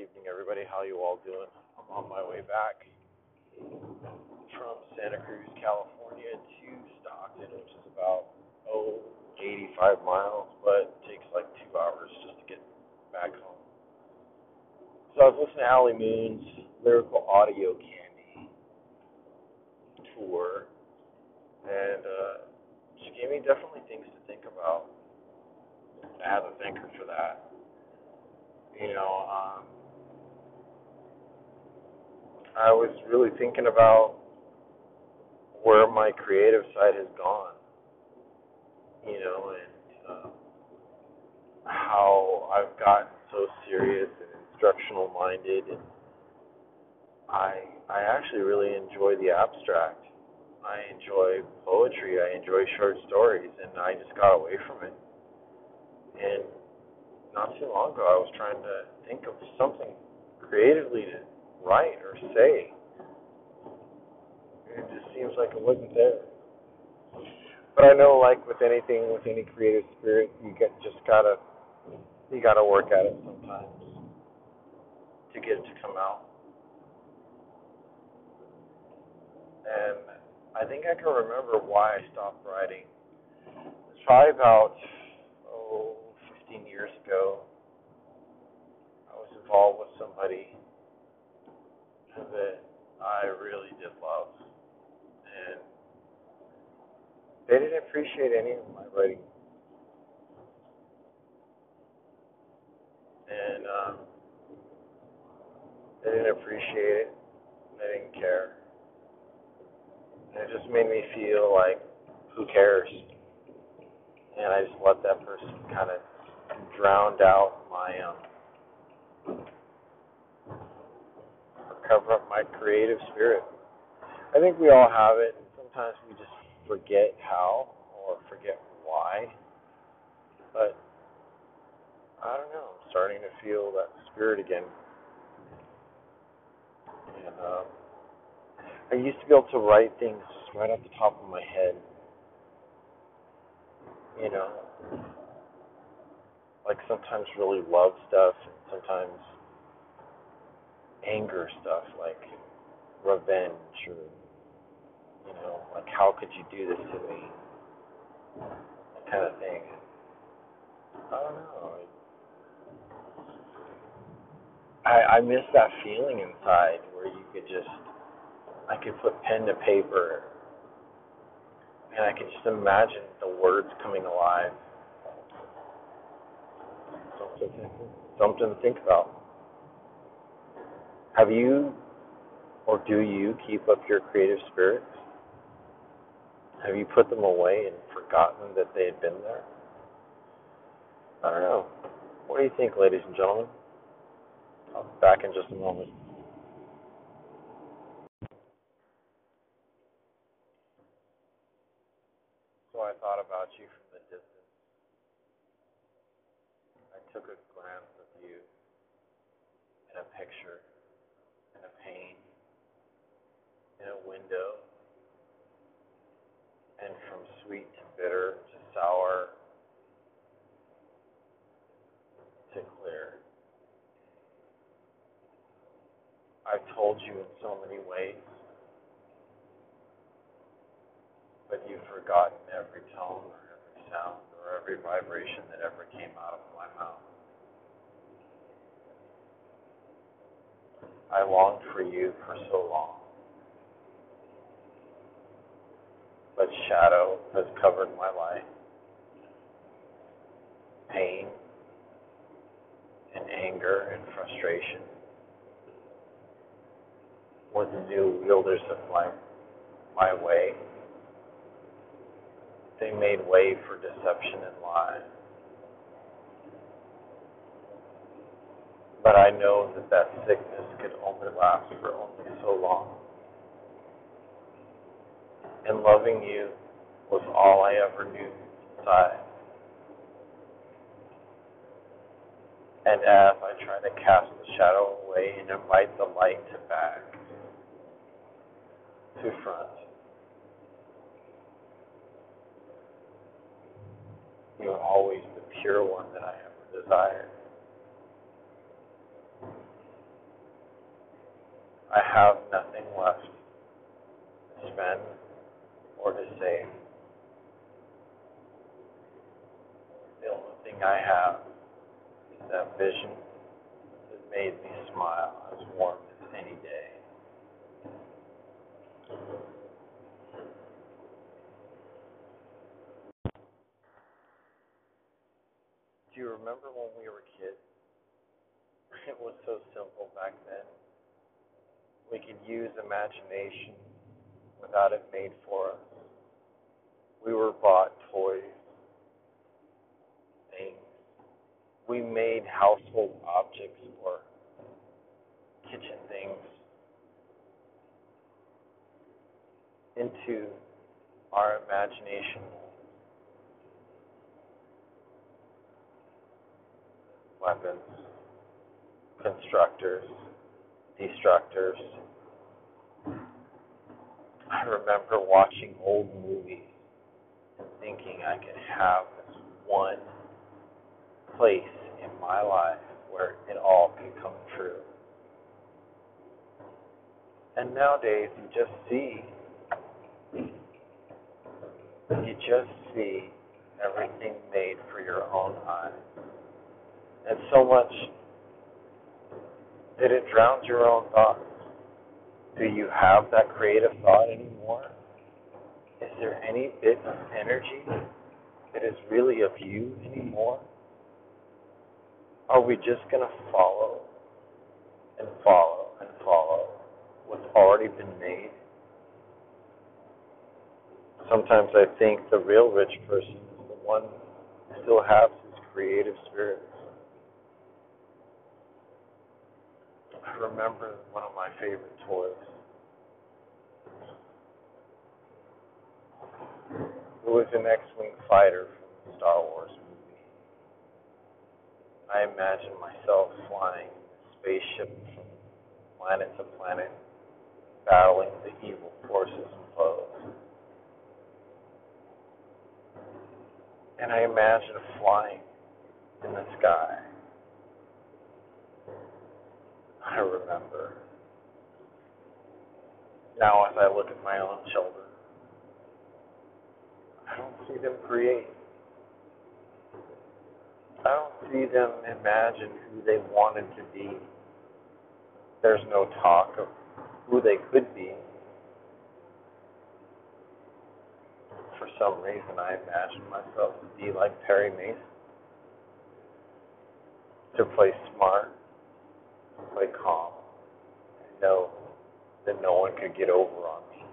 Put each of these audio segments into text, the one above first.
evening, everybody. How you all doing? I'm on my way back from Santa Cruz, California to Stockton, which is about oh 85 miles, but it takes like two hours just to get back home. So I was listening to Allie Moon's Lyrical Audio Candy tour, and uh, she gave me definitely things to think about. I have to thank her for that. You know, um, I was really thinking about where my creative side has gone, you know, and uh, how I've gotten so serious and instructional minded, and I I actually really enjoy the abstract. I enjoy poetry. I enjoy short stories, and I just got away from it. And not too long ago, I was trying to think of something creatively to write or say. It just seems like it wasn't there. But I know, like with anything, with any creative spirit, you get just gotta you gotta work at it sometimes to get it to come out. And I think I can remember why I stopped writing. It's probably about oh 15 years ago, I was involved with somebody that I really did love. And they didn't appreciate any of my writing. And um, they didn't appreciate it. They didn't care. And it just made me feel like, who cares? And I just let that person kind of drowned out my um cover up my creative spirit. I think we all have it. And sometimes we just forget how or forget why. But I don't know. I'm starting to feel that spirit again. And um, I used to be able to write things right off the top of my head. You know, like sometimes really love stuff, and sometimes anger stuff, like revenge, or you know, like how could you do this to me, that kind of thing. I don't know. I I miss that feeling inside where you could just, I could put pen to paper, and I could just imagine the words coming alive something to think about. Have you or do you keep up your creative spirits? Have you put them away and forgotten that they had been there? I don't know. What do you think, ladies and gentlemen? I'll be back in just a moment. So I thought about you from the distance. I took a glance of you in a picture, in a pane, in a window, and from sweet to bitter to sour to clear. I've you in so many ways, but you've forgotten every tone or every sound or every vibration that ever came out of my mouth. I longed for you for so long. But shadow has covered my life. Pain and anger and frustration were the new wielders of my my way. They made way for deception and lies. But I know that that sickness could only last for only so long. And loving you was all I ever knew inside. And as I try to cast the shadow away and invite the light to back, to front. You are always the pure one that I ever desired. I have use imagination without it made for us. We were bought toys, things. We made household objects or kitchen things into our imagination. Weapons, constructors, destructors. I remember watching old movies and thinking I could have this one place in my life where it all could come true. And nowadays, you just see, you just see everything made for your own eyes. And so much that it drowns your own thoughts. Do you have that creative thought anymore? Is there any bit of energy that is really of you anymore? Are we just going to follow and follow and follow what's already been made? Sometimes I think the real rich person is the one who still has his creative spirit. I remember one of my favorite toys. It was an X-wing fighter from the Star Wars movie. I imagined myself flying a spaceship from planet to planet, battling the evil forces and foes. And I imagined flying in the sky. I remember. Now, as I look at my own children, I don't see them create. I don't see them imagine who they wanted to be. There's no talk of who they could be. For some reason, I imagine myself to be like Perry Mason, to play smart, play calm, and know that no one could get over on me.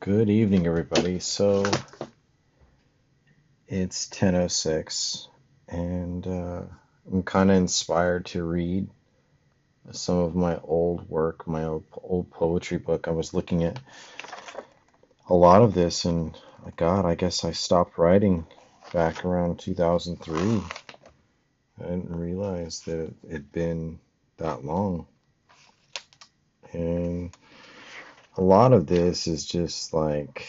Good evening, everybody. So it's 10:06, and uh, I'm kind of inspired to read some of my old work, my old, old poetry book. I was looking at a lot of this, and God, I guess I stopped writing back around 2003. I didn't realize that it had been that long, and a lot of this is just like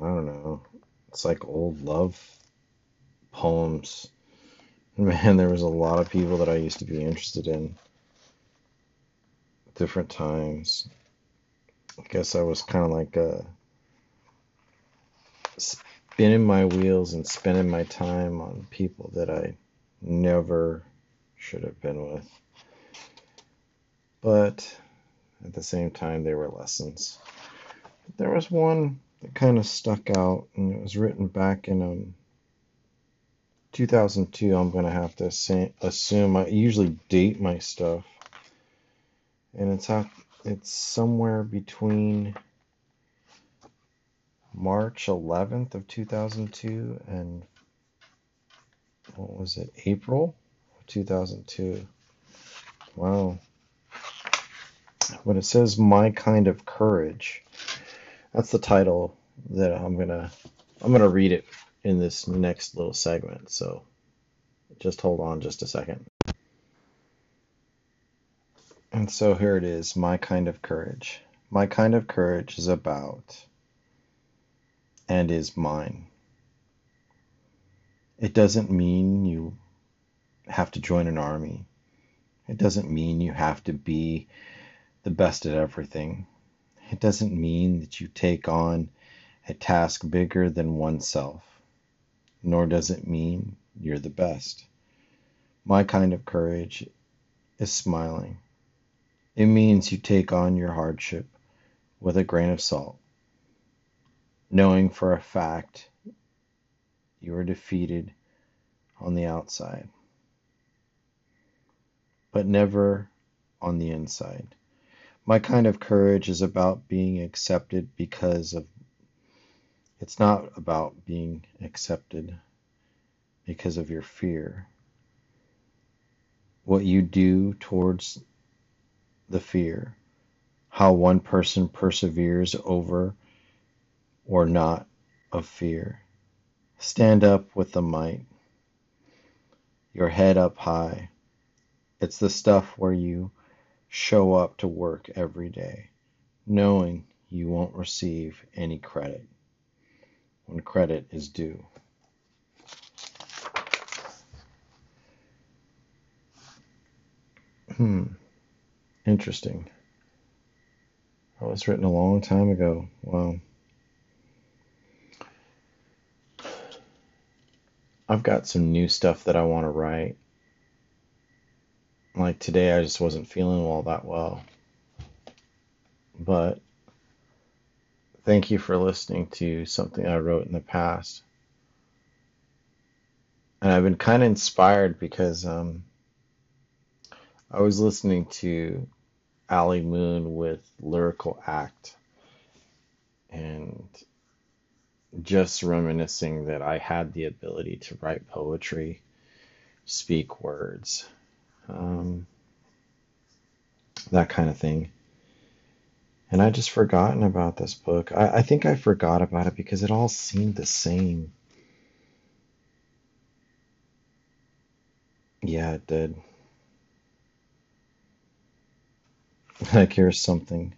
I don't know. It's like old love poems. Man, there was a lot of people that I used to be interested in different times. I guess I was kind of like uh, spinning my wheels and spending my time on people that I never should have been with. But at the same time, they were lessons. There was one that kind of stuck out, and it was written back in um, 2002. I'm going to have to say, assume. I usually date my stuff, and it's it's somewhere between March 11th of 2002 and what was it? April 2002. Wow. When it says My Kind of Courage. That's the title that I'm gonna I'm gonna read it in this next little segment. So just hold on just a second. And so here it is, My Kind of Courage. My kind of courage is about and is mine. It doesn't mean you have to join an army. It doesn't mean you have to be the best at everything. It doesn't mean that you take on a task bigger than oneself, nor does it mean you're the best. My kind of courage is smiling. It means you take on your hardship with a grain of salt, knowing for a fact you are defeated on the outside, but never on the inside. My kind of courage is about being accepted because of it's not about being accepted because of your fear. What you do towards the fear, how one person perseveres over or not of fear. Stand up with the might, your head up high. It's the stuff where you show up to work every day, knowing you won't receive any credit when credit is due. Hmm. Interesting. That was written a long time ago. Wow. I've got some new stuff that I want to write. Like today, I just wasn't feeling all that well. But thank you for listening to something I wrote in the past. And I've been kind of inspired because um, I was listening to Ali Moon with Lyrical Act and just reminiscing that I had the ability to write poetry, speak words, um, that kind of thing. And I just forgotten about this book. I, I think I forgot about it because it all seemed the same. Yeah, it did. Like here's something.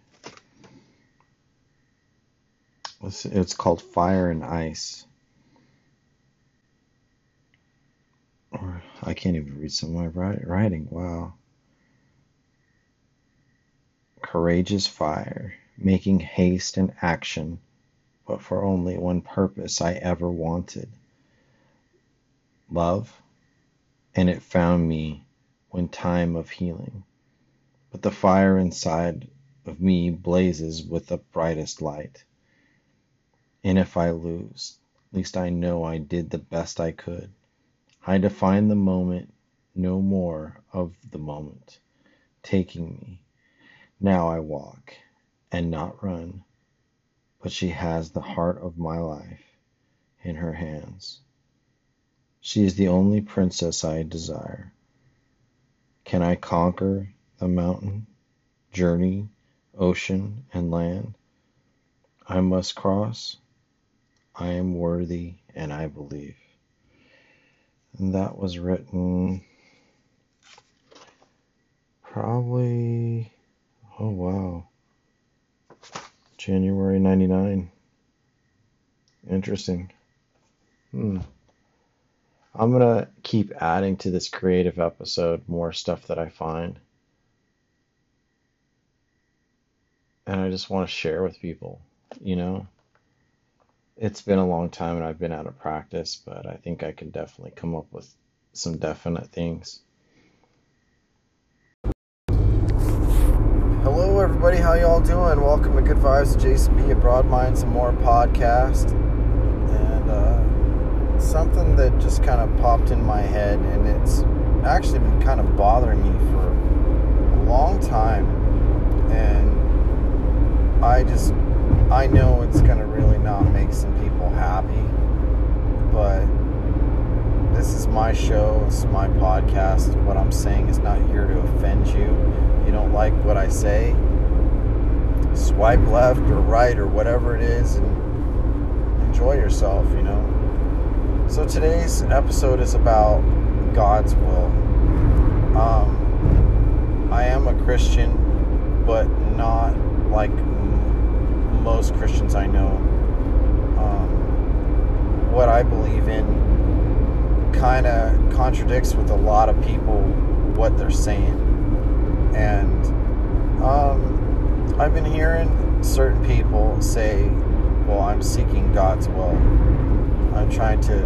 It's, it's called Fire and Ice. Or I can't even read some of my writing. Wow. Courageous fire, making haste and action, but for only one purpose I ever wanted love, and it found me when time of healing but the fire inside of me blazes with the brightest light. And if I lose, at least I know I did the best I could. I define the moment, no more of the moment, taking me. Now I walk and not run, but she has the heart of my life in her hands. She is the only princess I desire. Can I conquer the mountain, journey, ocean, and land I must cross. I am worthy and I believe. And that was written probably, oh wow, January 99. Interesting. Hmm. I'm going to keep adding to this creative episode more stuff that I find. and I just want to share with people, you know. It's been a long time and I've been out of practice, but I think I can definitely come up with some definite things. Hello, everybody. How y'all doing? Welcome to Good Vibes, Jason B. A Broad Minds and More podcast. And uh, something that just kind of popped in my head, and it's actually been kind of bothering me for a long time. And I just, I know it's going to really not make some people happy, but this is my show, this is my podcast. What I'm saying is not here to offend you. If you don't like what I say, swipe left or right or whatever it is and enjoy yourself, you know. So today's episode is about God's will. Um, I am a Christian, but not like most Christians I know. What I believe in kind of contradicts with a lot of people what they're saying. And um, I've been hearing certain people say, well, I'm seeking God's will. I'm trying to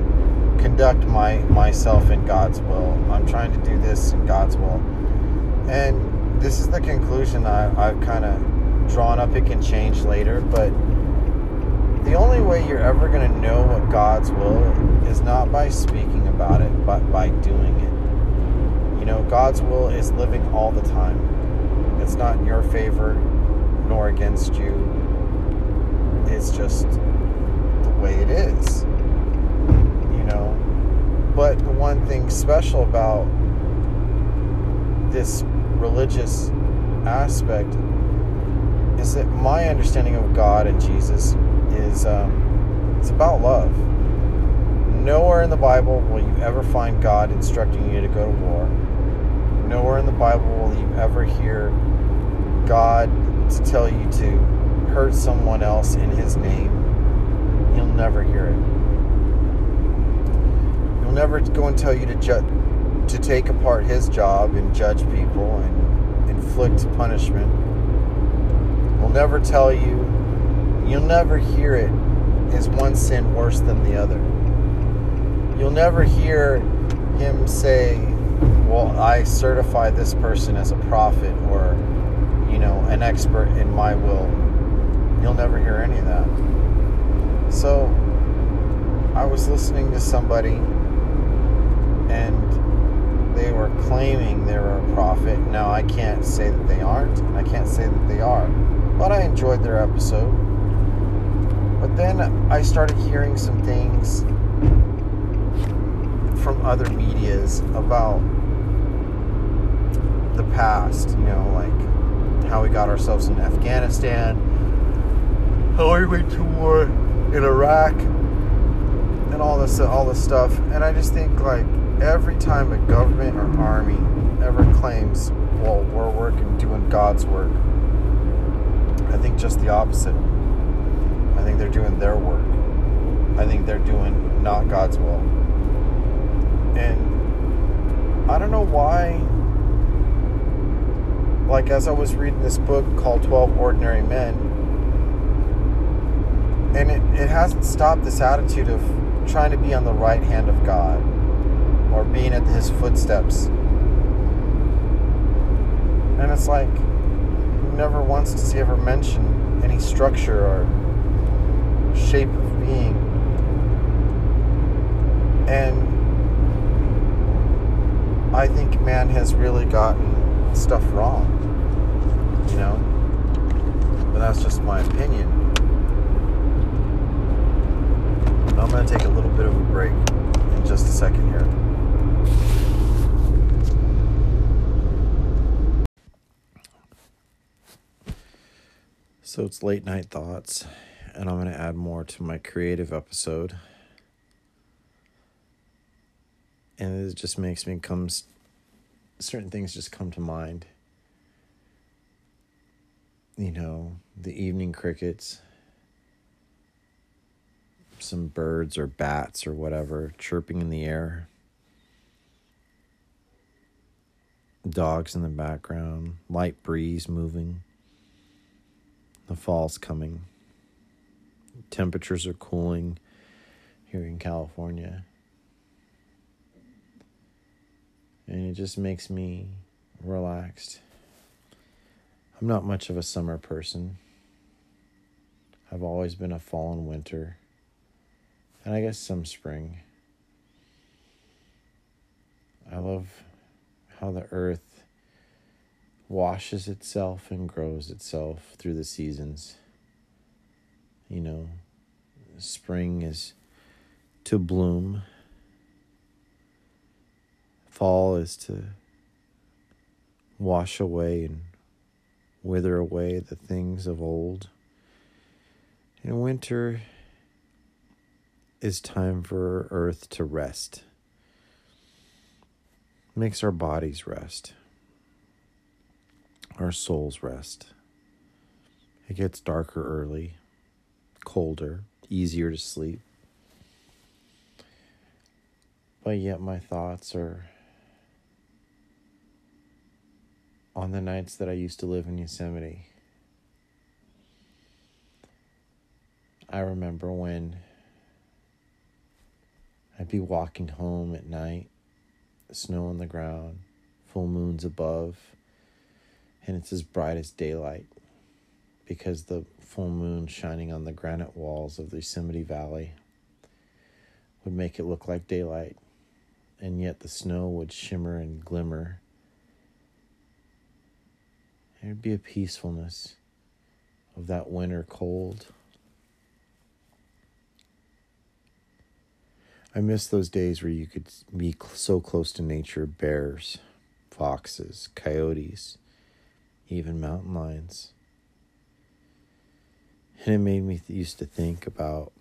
conduct my myself in God's will. I'm trying to do this in God's will. And this is the conclusion I, I've kind of drawn up. It can change later, but the only way you're ever going to know what God's will is not by speaking about it, but by doing it. You know, God's will is living all the time. It's not in your favor nor against you. It's just the way it is. You know, but the one thing special about this religious aspect is that my understanding of God and Jesus is um, it's about love. Nowhere in the Bible will you ever find God instructing you to go to war. Nowhere in the Bible will you ever hear God to tell you to hurt someone else in His name. You'll never hear it. You'll never go and tell you to ju- to take apart His job and judge people and inflict punishment. Will never tell you You'll never hear it is one sin worse than the other. You'll never hear him say, Well, I certify this person as a prophet or, you know, an expert in my will. You'll never hear any of that. So, I was listening to somebody and they were claiming they were a prophet. Now, I can't say that they aren't, and I can't say that they are. But I enjoyed their episode but then I started hearing some things from other medias about the past, you know, like how we got ourselves in Afghanistan, how we went to war in Iraq, and all this all this stuff. And I just think like every time a government or army ever claims, well, we're working doing God's work, I think just the opposite. Think they're doing their work. I think they're doing not God's will. And I don't know why. Like, as I was reading this book called 12 Ordinary Men, and it, it hasn't stopped this attitude of trying to be on the right hand of God or being at his footsteps. And it's like, never once does he ever mention any structure or shape of being. And I think man has really gotten stuff wrong, you know? But that's just my opinion. I'm going to take a little bit of a break in just a second here. So it's late night thoughts and I'm going to add more to my creative episode. And it just makes me come, certain things just come to mind. You know, the evening crickets, some birds or bats or whatever chirping in the air, dogs in the background, light breeze moving, the fall's coming temperatures are cooling here in California. And it just makes me relaxed. I'm not much of a summer person. I've always been a fall and winter, and I guess some spring. I love how the earth washes itself and grows itself through the seasons. You know, spring is to bloom, fall is to wash away and wither away the things of old. And winter is time for earth to rest. Makes our bodies rest. Our souls rest. It gets darker early colder, easier to sleep. but yet my thoughts are on the nights that I used to live in Yosemite. I remember when I'd be walking home at night, snow on the ground, full moons above, and it's as bright as daylight because the full moon shining on the granite walls of the Yosemite Valley would make it look like daylight, and yet the snow would shimmer and glimmer. There'd be a peacefulness of that winter cold. I miss those days where you could be so close to nature bears, foxes, coyotes, even mountain lions. And it made me th- used to think about,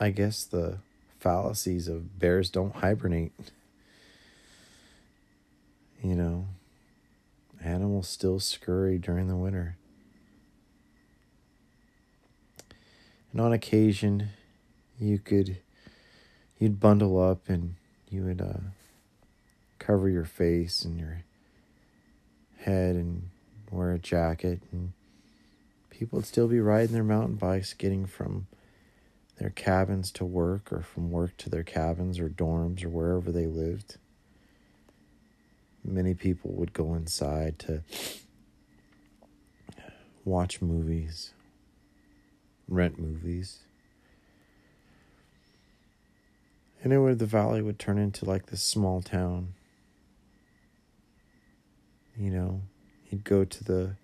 I guess, the fallacies of bears don't hibernate. You know, animals still scurry during the winter. And on occasion, you could you'd bundle up and you would uh, cover your face and your head and wear a jacket and people would still be riding their mountain bikes getting from their cabins to work or from work to their cabins or dorms or wherever they lived many people would go inside to watch movies rent movies And it would the valley would turn into like this small town. You know, you'd go to the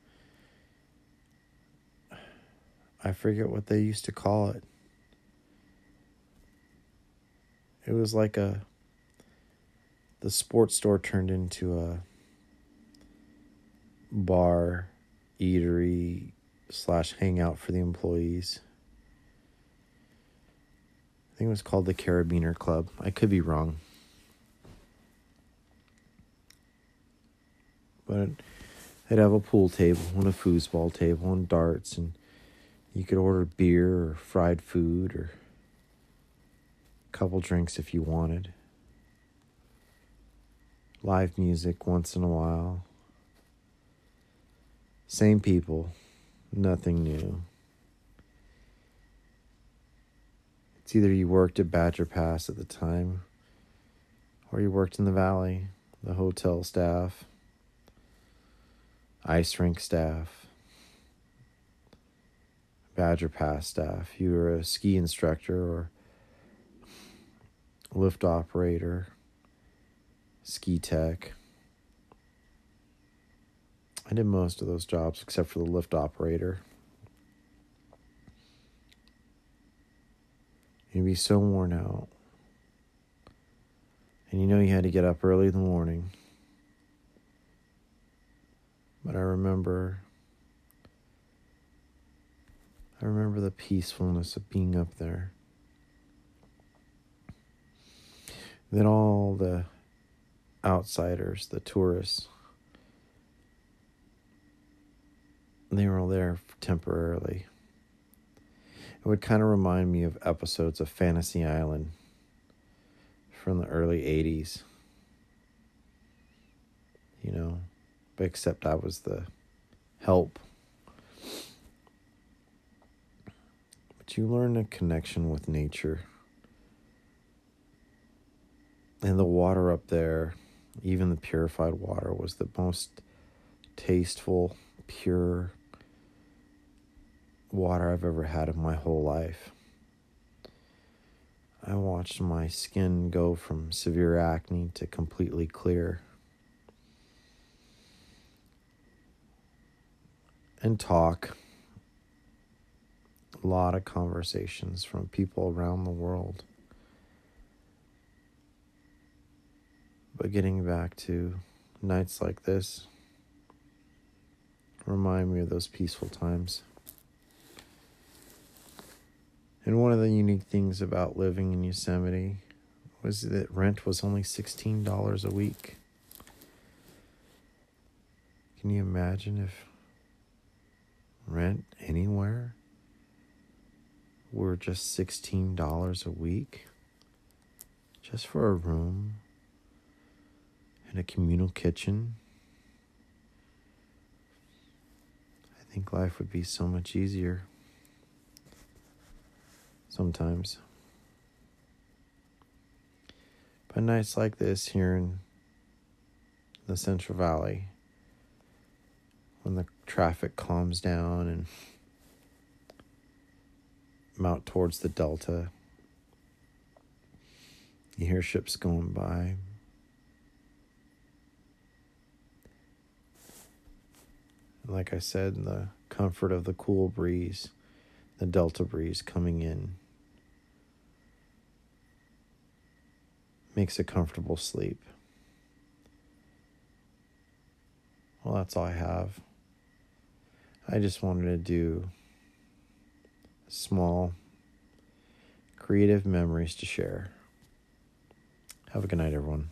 I forget what they used to call it. It was like a the sports store turned into a bar, eatery slash hangout for the employees I think it was called the Carabiner Club. I could be wrong. But they'd have a pool table and a foosball table and darts, and you could order beer or fried food or a couple drinks if you wanted. Live music once in a while. Same people, nothing new. It's either you worked at Badger Pass at the time or you worked in the valley, the hotel staff, ice rink staff, Badger Pass staff. You were a ski instructor or lift operator, ski tech. I did most of those jobs except for the lift operator. You'd be so worn out. And you know you had to get up early in the morning. But I remember I remember the peacefulness of being up there. Then all the outsiders, the tourists, they were all there temporarily. It would kind of remind me of episodes of Fantasy Island from the early 80s. You know, except I was the help. But you learn a connection with nature. And the water up there, even the purified water, was the most tasteful, pure, water I've ever had in my whole life. I watched my skin go from severe acne to completely clear. And talk. A lot of conversations from people around the world. But getting back to nights like this, remind me of those peaceful times. And one of the unique things about living in Yosemite was that rent was only $16 a week. Can you imagine if rent anywhere were just $16 a week? just for a room and a communal kitchen, I think life would be so much easier sometimes. But nights like this here in the Central Valley, when the traffic calms down and out towards the Delta, you hear ships going by. Like I said, the comfort of the cool breeze, the Delta breeze coming in. makes a comfortable sleep. Well, that's all I have. I just wanted to do small creative memories to share. Have a good night, everyone.